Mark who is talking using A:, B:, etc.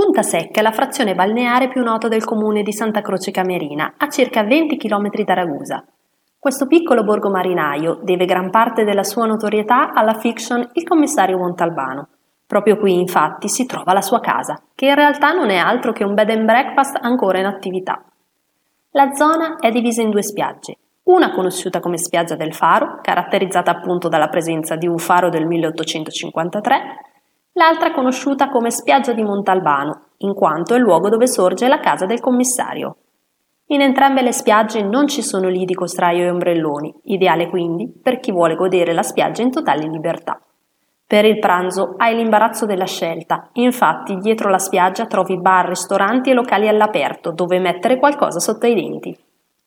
A: Punta Secca è la frazione balneare più nota del comune di Santa Croce Camerina, a circa 20 km da Ragusa. Questo piccolo borgo marinaio deve gran parte della sua notorietà alla fiction Il commissario Montalbano. Proprio qui, infatti, si trova la sua casa, che in realtà non è altro che un bed and breakfast ancora in attività. La zona è divisa in due spiagge, una conosciuta come spiaggia del Faro, caratterizzata appunto dalla presenza di un faro del 1853, l'altra conosciuta come spiaggia di Montalbano, in quanto è il luogo dove sorge la casa del commissario. In entrambe le spiagge non ci sono lidi con straio e ombrelloni, ideale quindi per chi vuole godere la spiaggia in totale libertà. Per il pranzo hai l'imbarazzo della scelta, infatti dietro la spiaggia trovi bar, ristoranti e locali all'aperto dove mettere qualcosa sotto i denti.